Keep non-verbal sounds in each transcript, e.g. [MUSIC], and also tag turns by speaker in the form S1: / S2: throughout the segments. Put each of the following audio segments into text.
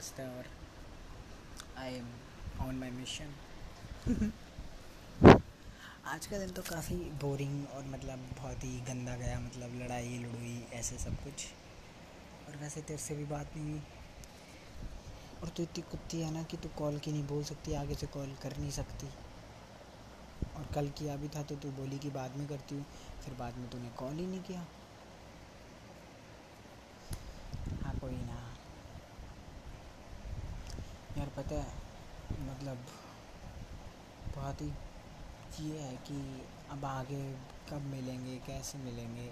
S1: दोस्त है और I am on my mission आज का दिन तो काफ़ी बोरिंग और मतलब बहुत ही गंदा गया मतलब लड़ाई लड़ोई ऐसे सब कुछ। और वैसे तेरे से भी बात नहीं हुई। और तू इतनी कुत्ती है ना कि तू कॉल की नहीं बोल सकती आगे से कॉल कर नहीं सकती। और कल किया भी था तो तू बोली कि बाद में करती हूँ फिर बाद में तूने कॉल ही नहीं किया हाँ कोई ना यार पता है मतलब बहुत ही ये है कि अब आगे कब मिलेंगे, कैसे मिलेंगे।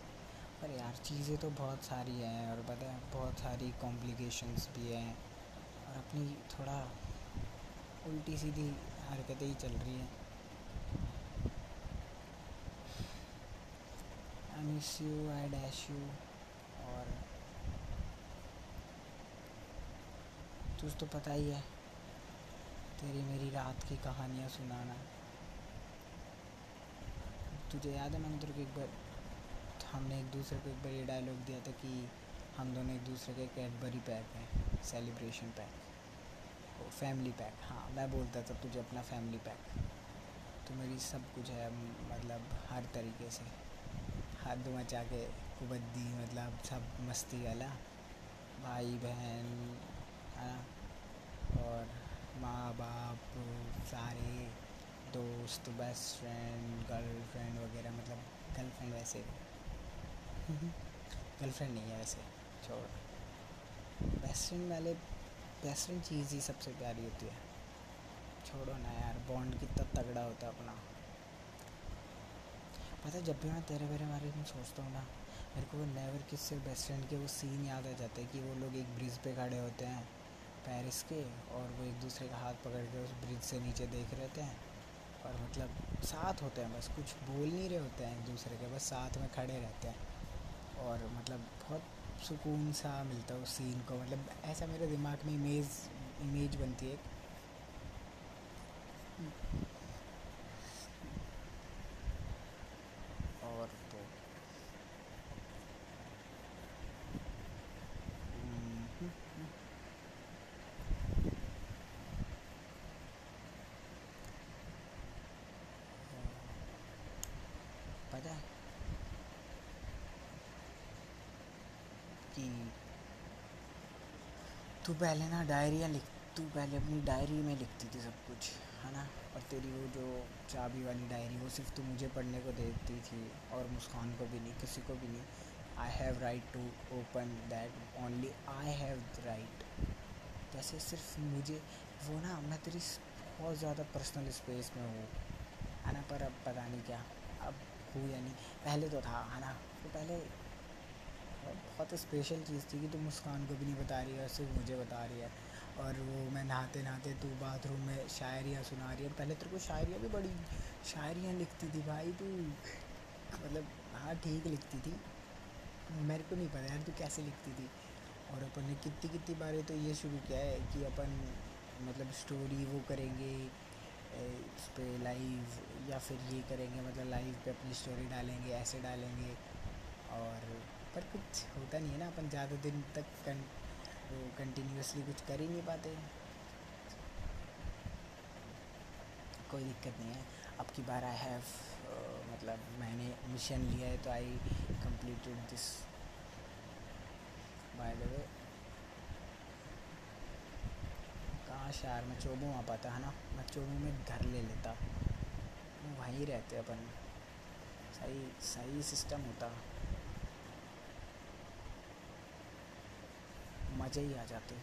S1: पर यार, चीज़ें तो बहुत सारी हैं और पता है, बहुत सारी कॉम्प्लिकेशंस भी हैं और अपनी थोड़ा उल्टी सीधी हरकतें ही चल रही हैं। I miss you I dash you और तुझ तो पता ही है। तेरी मेरी रात की कहानियाँ सुनाना। तुझे याद है, मैंने तेरे को एक बार हमने एक दूसरे को एक बार ये डायलॉग दिया था कि हम दोनों एक दूसरे के कैडबरी पैक हैं सेलिब्रेशन पैक फैमिली पैक हाँ मैं बोलता था, तुझे अपना फैमिली पैक तो मेरी सब कुछ है मतलब हर तरीके से। हाथ मचा के, कुबद्दी मतलब सब मस्ती वाला भाई बहन है और माँ बाप सारे दोस्त बेस्ट फ्रेंड गर्लफ्रेंड वगैरह मतलब गर्लफ्रेंड वैसे। गर्लफ्रेंड नहीं है वैसे, छोड़। बेस्ट फ्रेंड वाले बेस्ट फ्रेंड चीज़ ही सबसे प्यारी होती है। छोड़ो ना यार बॉन्ड कितना तगड़ा होता है अपना। पता जब भी मैं तेरे मेरे बारे में सोचता हूँ ना, मेरे को वो नेवर किस से बेस्ट फ्रेंड के वो सीन याद आ जाते हैं कि वो लोग एक ब्रिज पे खड़े होते हैं। पेरिस के और वो एक दूसरे का हाथ पकड़ के उस ब्रिज से नीचे देख रहे हैं और मतलब साथ होते हैं बस, कुछ बोल नहीं रहे होते हैं एक दूसरे के, बस साथ में खड़े रहते हैं। और मतलब बहुत सुकून सा मिलता है उस सीन को मतलब ऐसा मेरे दिमाग में इमेज इमेज बनती है पता है कि तू पहले ना डायरियाँ लिख, तू पहले अपनी डायरी में लिखती थी सब कुछ, है ना? और तेरी वो जो चाबी वाली डायरी वो सिर्फ़ तू मुझे पढ़ने को देती थी और मुस्कान को भी नहीं, किसी को भी नहीं। I have right to open that only I have right जैसे सिर्फ़ मुझे, वो ना, मैं तेरी बहुत ज़्यादा पर्सनल स्पेस में हूँ, है ना? पर अब पता नहीं क्या, अब हूँ या नहीं। पहले तो था, है ना? तो पहले बहुत स्पेशल चीज़ थी कि तुम मुस्कान को भी नहीं बता रही है, सिर्फ़ मुझे बता रही है। और वो मैं नहाते नहाते तू बाथरूम में शायरियाँ सुना रही है। पहले तेरे को शायरियाँ भी बड़ी, शायरियाँ लिखती थी भाई तू। मतलब हाँ ठीक लिखती थी। मेरे को नहीं पता यार तू कैसे लिखती थी। और अपन ने कितनी कितनी बारें तो ये शुरू किया है कि अपन मतलब स्टोरी वो करेंगे उस पर लाइव या फिर ये करेंगे मतलब लाइव पे अपनी स्टोरी डालेंगे, ऐसे डालेंगे। और पर कुछ होता नहीं है ना अपन ज़्यादा दिन तक कं, वो कंटिन्यूसली कुछ कर ही नहीं पाते। कोई दिक्कत नहीं है। अब की बार आई हैव मतलब मैंने मिशन लिया है तो I completed this by the way कहाँ शहर में चोबू आ पाता है ना? मैं चोबू में घर ले लेता। वहीं रहते अपन। सही सही सिस्टम होता। मज़े ही आ जाते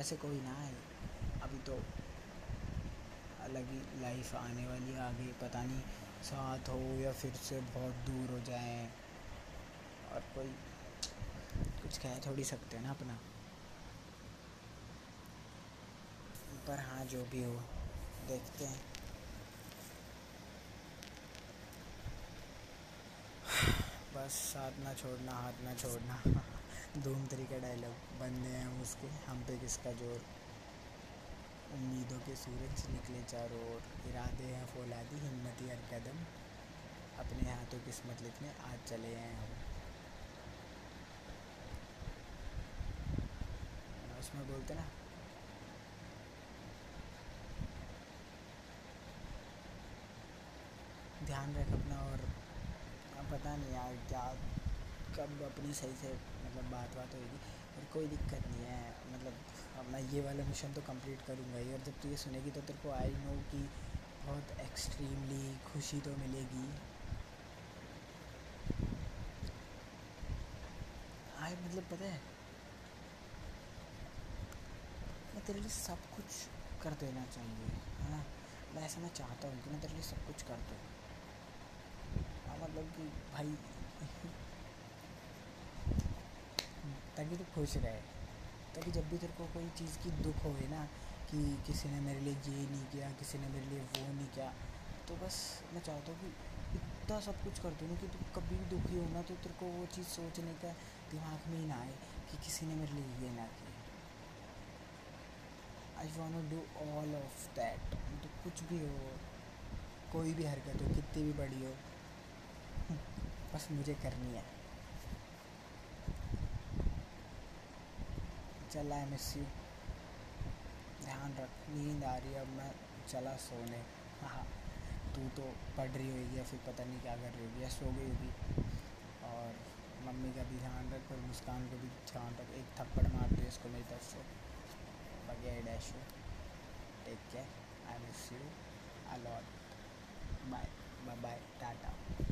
S1: ऐसे कोई ना है। अभी तो अलग ही लाइफ आने वाली है, आगे पता नहीं साथ हो या फिर से बहुत दूर हो जाए। और कोई कुछ कह थोड़ी सकते हैं ना अपना। पर हाँ जो भी हो, देखते हैं। बस साथ ना छोड़ना, हाथ ना छोड़ना। धूम तरीका डायलॉग बंदे हैं उसके, हम पे किसका ज़ोर? उम्मीदों के सूरज निकले चारों ओर। इरादे हैं फौलादी, हिम्मती हर कदम। अपने हाथों किस्मत लिखने आज चले हैं हम। उसमें बोलते ना, ध्यान रख अपना और पता नहीं यार क्या, कब अपनी सही से मतलब बात बात होगी और कोई दिक्कत नहीं है मतलब अब मैं ये वाला मिशन तो कंप्लीट करूँगा ही। और जब तू ये सुनेगी तो तेरे को आई नो कि बहुत एक्सट्रीमली खुशी तो मिलेगी। आई मतलब पता है, मैं तेरे लिए सब कुछ कर देना चाहिए। है ना मैं ऐसा मैं चाहता हूँ कि मैं तेरे लिए सब कुछ कर दूँ हाँ मतलब कि भाई ताकि तू खुश रहे। ताकि जब भी तेरे को कोई चीज़ की दुख होए ना, कि किसी ने मेरे लिए ये नहीं किया, किसी ने मेरे लिए वो नहीं किया तो बस मैं चाहता हूँ कि इतना सब कुछ कर दूँ कि तू कभी भी दुखी हो ना तो तेरे को वो चीज़ सोचने का दिमाग में ही ना आए कि किसी ने मेरे लिए ये ना किया। I want do all of that तो कुछ भी हो, कोई भी हरकत हो, कितनी भी बड़ी हो, [LAUGHS] बस मुझे करनी है। चल आई मिस यू ध्यान रख, नींद आ रही है, अब मैं चला सोने। हाँ तू तो पढ़ रही होगी या फिर पता नहीं क्या कर रही होगी, या सो गई होगी। और मम्मी का भी ध्यान रख और मुस्कान को भी ध्यान रख। एक थप्पड़ मार दो इसको मेरी तरफ़ से। बगैर dash take care I miss you a lot bye bye bye tata